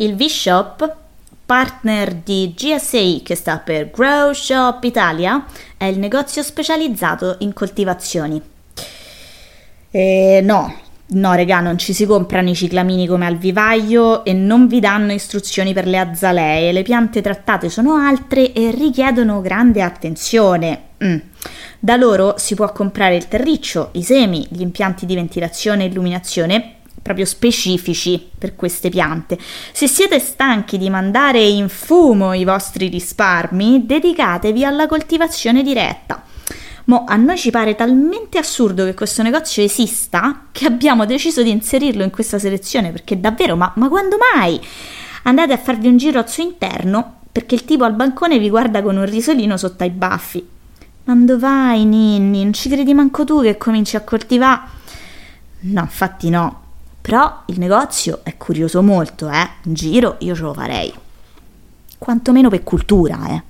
Il V-Shop, partner di GSI che sta per Grow Shop Italia, è il negozio specializzato in coltivazioni. E no, no regà, non ci si comprano i ciclamini come al vivaio e non vi danno istruzioni per le azalee. Le piante trattate sono altre e richiedono grande attenzione. Mm. Da loro si può comprare il terriccio, i semi, gli impianti di ventilazione e illuminazione proprio specifici per queste piante. Se siete stanchi di mandare in fumo i vostri risparmi, dedicatevi alla coltivazione diretta. Mo a noi ci pare talmente assurdo che questo negozio esista che abbiamo deciso di inserirlo in questa selezione perché davvero, ma, ma quando mai? Andate a farvi un giro al suo interno perché il tipo al bancone vi guarda con un risolino sotto ai baffi. Dove vai, Ninni? Non ci credi manco tu che cominci a coltivare? No, infatti no. Però il negozio è curioso molto, eh? Un giro io ce lo farei. Quantomeno per cultura, eh?